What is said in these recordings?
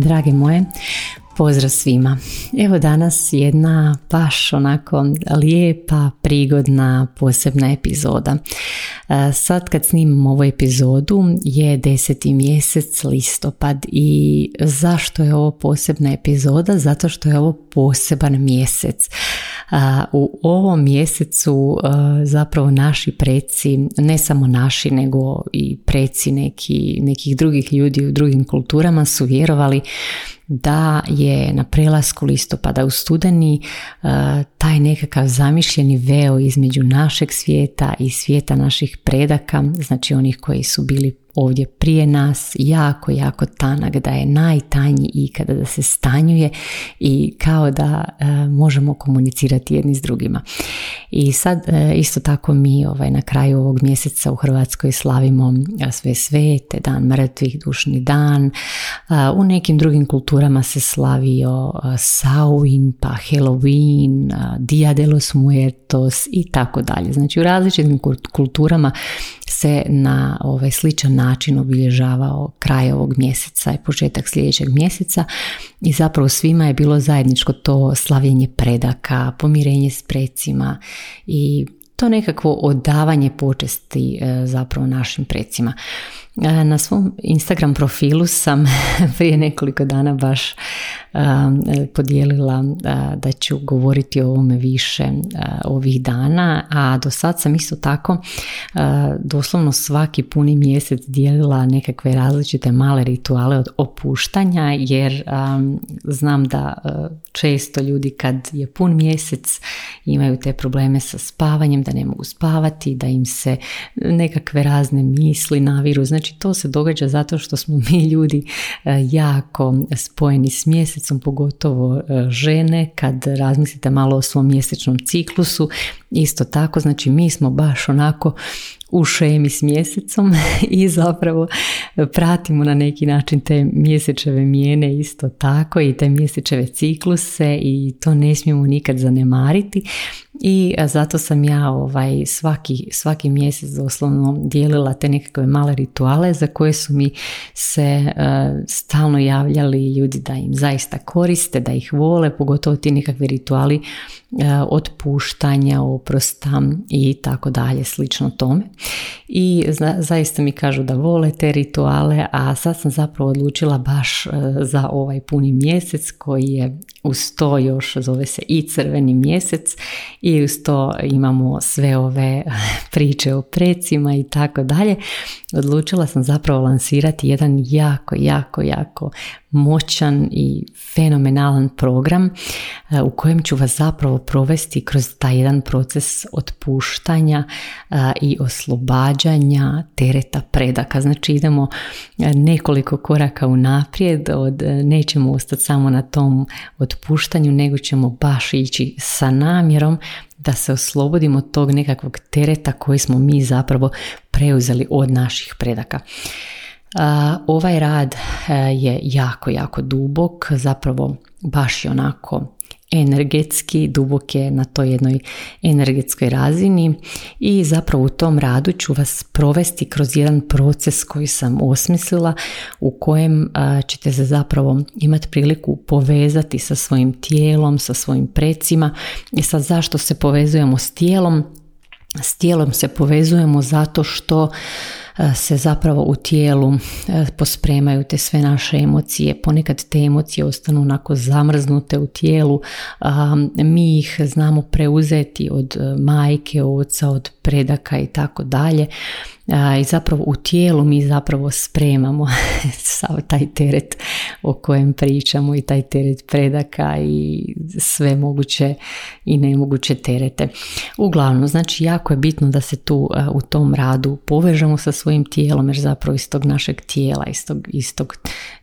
Drage moje, pozdrav svima. Evo danas jedna baš onako lijepa, prigodna, posebna epizoda. Sad kad snimam ovu epizodu je deseti mjesec listopad i zašto je ovo posebna epizoda? Zato što je ovo poseban mjesec. U ovom mjesecu zapravo naši preci, ne samo naši nego i preci neki, nekih drugih ljudi u drugim kulturama su vjerovali da je na prelasku listopada u studeni taj nekakav zamišljeni veo između našeg svijeta i svijeta naših predaka, znači onih koji su bili ovdje prije nas jako, jako tanak, da je najtanji ikada da se stanjuje i kao da e, možemo komunicirati jedni s drugima. I sad e, isto tako mi ovaj, na kraju ovog mjeseca u Hrvatskoj slavimo e, sve svete, dan mrtvih, dušni dan. U nekim drugim kulturama se slavio Sauin, pa Halloween, Dia de los Muertos i tako dalje. Znači u različitim kulturama se na ovaj sličan način obilježavao kraj ovog mjeseca i početak sljedećeg mjeseca i zapravo svima je bilo zajedničko to slavljenje predaka, pomirenje s precima i to nekakvo odavanje počesti e, zapravo našim precima. E, na svom Instagram profilu sam prije nekoliko dana baš podijelila da ću govoriti o ovome više ovih dana, a do sad sam isto tako doslovno svaki puni mjesec dijelila nekakve različite male rituale od opuštanja jer znam da često ljudi kad je pun mjesec imaju te probleme sa spavanjem, da ne mogu spavati, da im se nekakve razne misli naviru. Znači to se događa zato što smo mi ljudi jako spojeni s mjesecom pogotovo e, žene, kad razmislite malo o svom mjesečnom ciklusu, isto tako, znači mi smo baš onako u šemi s mjesecom i zapravo pratimo na neki način te mjesečeve mijene isto tako i te mjesečeve cikluse i to ne smijemo nikad zanemariti i zato sam ja ovaj svaki, svaki mjesec doslovno dijelila te nekakve male rituale za koje su mi se stalno javljali ljudi da im zaista koriste, da ih vole, pogotovo ti nekakvi rituali otpuštanja, oprosta i tako dalje, slično tome. I zaista mi kažu da vole te rituale, a sad sam zapravo odlučila baš za ovaj puni mjesec koji je uz to još zove se i crveni mjesec i uz to imamo sve ove priče o precima i tako dalje. Odlučila sam zapravo lansirati jedan jako, jako, jako moćan i fenomenalan program e, u kojem ću vas zapravo provesti kroz taj jedan proces otpuštanja e, i oslobađanja tereta predaka. Znači idemo e, nekoliko koraka unaprijed, od, nećemo ostati samo na tom otpuštanju, nego ćemo baš ići sa namjerom da se oslobodimo od tog nekakvog tereta koji smo mi zapravo preuzeli od naših predaka. Ovaj rad e, je jako, jako dubok, zapravo baš je onako energetski, dubok je na toj jednoj energetskoj razini i zapravo u tom radu ću vas provesti kroz jedan proces koji sam osmislila u kojem ćete se zapravo imati priliku povezati sa svojim tijelom, sa svojim precima i sad zašto se povezujemo s tijelom? S tijelom se povezujemo zato što E, se zapravo u tijelu e, pospremaju te sve naše emocije. Ponekad te emocije ostanu onako zamrznute u tijelu. Mi ih znamo preuzeti od e, majke, oca, od predaka i tako dalje i zapravo u tijelu mi zapravo spremamo sav taj teret o kojem pričamo i taj teret predaka i sve moguće i nemoguće terete. Uglavnom, znači jako je bitno da se tu u tom radu povežemo sa svojim tijelom, jer zapravo iz tog našeg tijela, iz tog, iz, tog,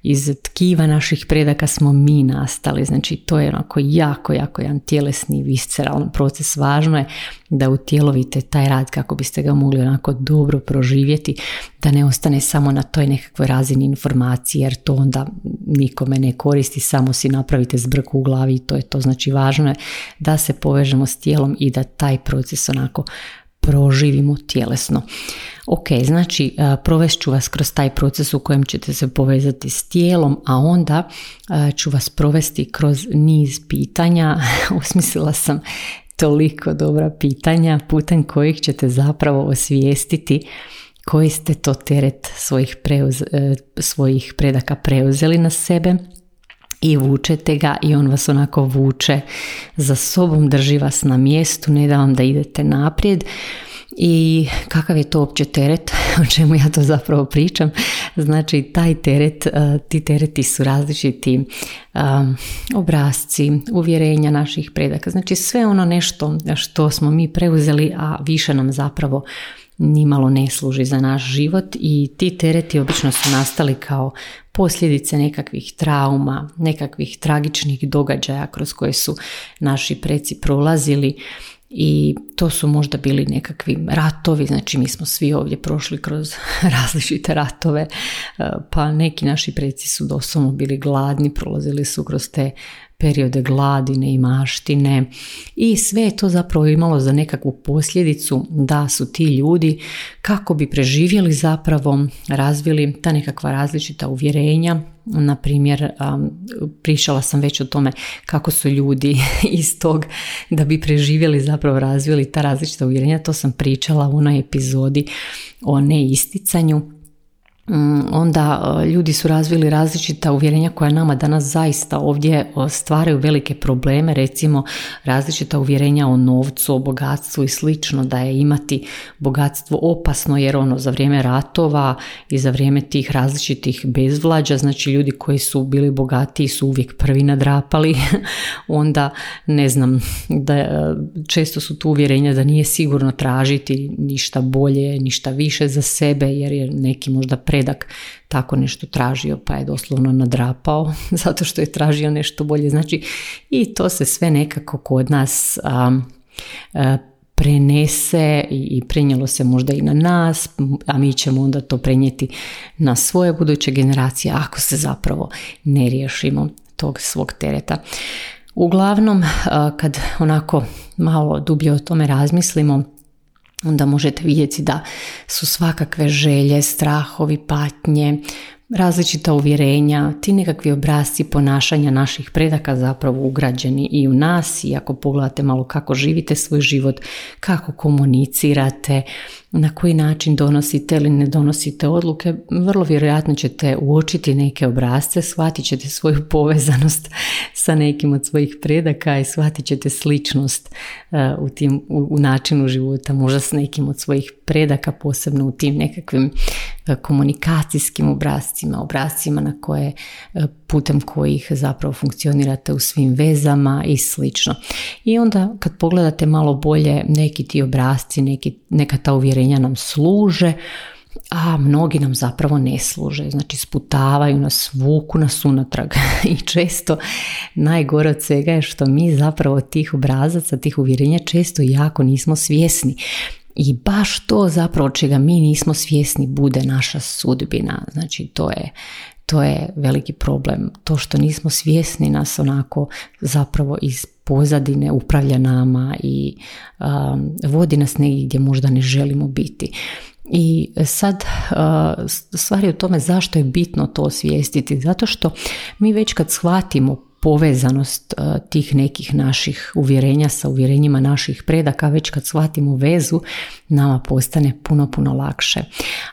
iz tkiva naših predaka smo mi nastali. Znači to je onako jako, jako jedan tjelesni, visceralan proces. Važno je da utjelovite taj rad kako biste ga mogli onako dobro proživjeti, da ne ostane samo na toj nekakvoj razini informacije, jer to onda nikome ne koristi, samo si napravite zbrku u glavi i to je to. Znači važno je da se povežemo s tijelom i da taj proces onako proživimo tjelesno. Ok, znači provest ću vas kroz taj proces u kojem ćete se povezati s tijelom, a onda ću vas provesti kroz niz pitanja. Osmislila sam toliko dobra pitanja putem kojih ćete zapravo osvijestiti koji ste to teret svojih, preuz, e, svojih predaka preuzeli na sebe i vučete ga i on vas onako vuče. Za sobom, drži vas na mjestu, ne da vam da idete naprijed. I kakav je to opće teret, o čemu ja to zapravo pričam, znači taj teret, e, ti tereti su različiti um, obrazci, uvjerenja naših predaka, znači sve ono nešto što smo mi preuzeli, a više nam zapravo nimalo ne služi za naš život i ti tereti obično su nastali kao posljedice nekakvih trauma, nekakvih tragičnih događaja kroz koje su naši preci prolazili i to su možda bili nekakvi ratovi, znači mi smo svi ovdje prošli kroz različite ratove, pa neki naši preci su doslovno bili gladni, prolazili su kroz te periode gladine i maštine. I sve je to zapravo imalo za nekakvu posljedicu da su ti ljudi kako bi preživjeli zapravo razvili ta nekakva različita uvjerenja. Na primjer pričala sam već o tome kako su ljudi iz tog da bi preživjeli zapravo razvili ta različita uvjerenja. To sam pričala u onoj epizodi o neisticanju onda e, ljudi su razvili različita uvjerenja koja nama danas zaista ovdje e, stvaraju velike probleme, recimo različita uvjerenja o novcu, o bogatstvu i slično, da je imati bogatstvo opasno jer ono za vrijeme ratova i za vrijeme tih različitih bezvlađa, znači ljudi koji su bili bogatiji su uvijek prvi nadrapali, onda ne znam, da e, često su tu uvjerenja da nije sigurno tražiti ništa bolje, ništa više za sebe jer je neki možda pre predak tako nešto tražio pa je doslovno nadrapao zato što je tražio nešto bolje. Znači i to se sve nekako kod nas a, prenese i prenijelo se možda i na nas, a mi ćemo onda to prenijeti na svoje buduće generacije ako se zapravo ne riješimo tog svog tereta. Uglavnom, kad onako malo dublje o tome razmislimo, onda možete vidjeti da su svakakve želje, strahovi, patnje, različita uvjerenja, ti nekakvi obrazci ponašanja naših predaka zapravo ugrađeni i u nas i ako pogledate malo kako živite svoj život, kako komunicirate, na koji način donosite ili ne donosite odluke, vrlo vjerojatno ćete uočiti neke obrazce, shvatit ćete svoju povezanost sa nekim od svojih predaka i shvatit ćete sličnost e, u, tim, u, načinu života, možda s nekim od svojih predaka, posebno u tim nekakvim e, komunikacijskim obrazcima, obrazcima na koje e, putem kojih zapravo funkcionirate u svim vezama i slično. I onda kad pogledate malo bolje neki ti obrazci, neki, neka ta uvjerenja nam služe, a mnogi nam zapravo ne služe, znači sputavaju nas, vuku nas unatrag i često najgore od svega je što mi zapravo tih obrazaca, tih uvjerenja često jako nismo svjesni. I baš to zapravo čega mi nismo svjesni bude naša sudbina. Znači to je to je veliki problem. To što nismo svjesni nas onako zapravo iz pozadine upravlja nama i um, vodi nas negdje gdje možda ne želimo biti. I sad uh, stvar je u tome zašto je bitno to osvijestiti. Zato što mi već kad shvatimo povezanost e, tih nekih naših uvjerenja sa uvjerenjima naših predaka, već kad shvatimo vezu, nama postane puno, puno lakše.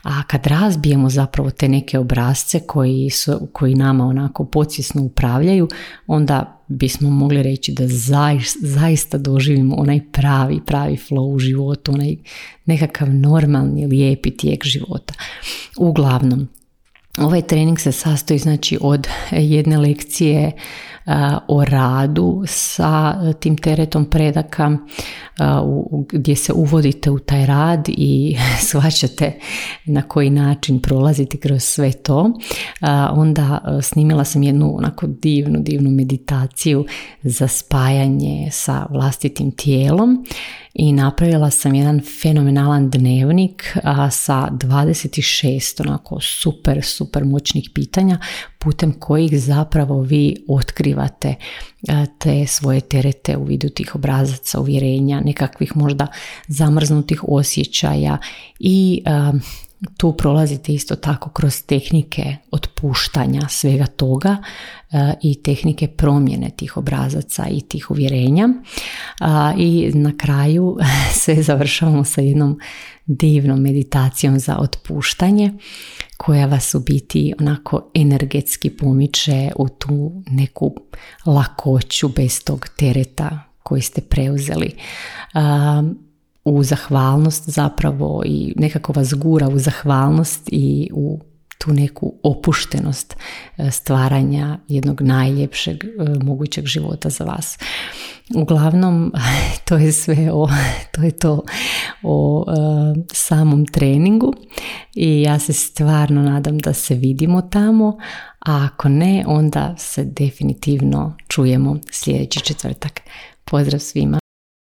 A kad razbijemo zapravo te neke obrazce koji, su, koji nama onako podsvjesno upravljaju, onda bismo mogli reći da zaista doživimo onaj pravi, pravi flow u životu, onaj nekakav normalni, lijepi tijek života. Uglavnom, Ovaj trening se sastoji znači od jedne lekcije o radu sa tim teretom predaka gdje se uvodite u taj rad i shvaćate na koji način prolaziti kroz sve to. Onda snimila sam jednu onako divnu, divnu meditaciju za spajanje sa vlastitim tijelom i napravila sam jedan fenomenalan dnevnik sa 26 onako super, super moćnih pitanja putem kojih zapravo vi otkrivate te svoje terete u vidu tih obrazaca, uvjerenja, nekakvih možda zamrznutih osjećaja i tu prolazite isto tako kroz tehnike otpuštanja svega toga e, i tehnike promjene tih obrazaca i tih uvjerenja. I na kraju sve završavamo sa jednom divnom meditacijom za otpuštanje koja vas u biti onako energetski pomiče u tu neku lakoću bez tog tereta koji ste preuzeli u zahvalnost zapravo i nekako vas gura u zahvalnost i u tu neku opuštenost e, stvaranja jednog najljepšeg e, mogućeg života za vas. Uglavnom, to je sve o, to je to o e, samom treningu i ja se stvarno nadam da se vidimo tamo, a ako ne, onda se definitivno čujemo sljedeći četvrtak. Pozdrav svima!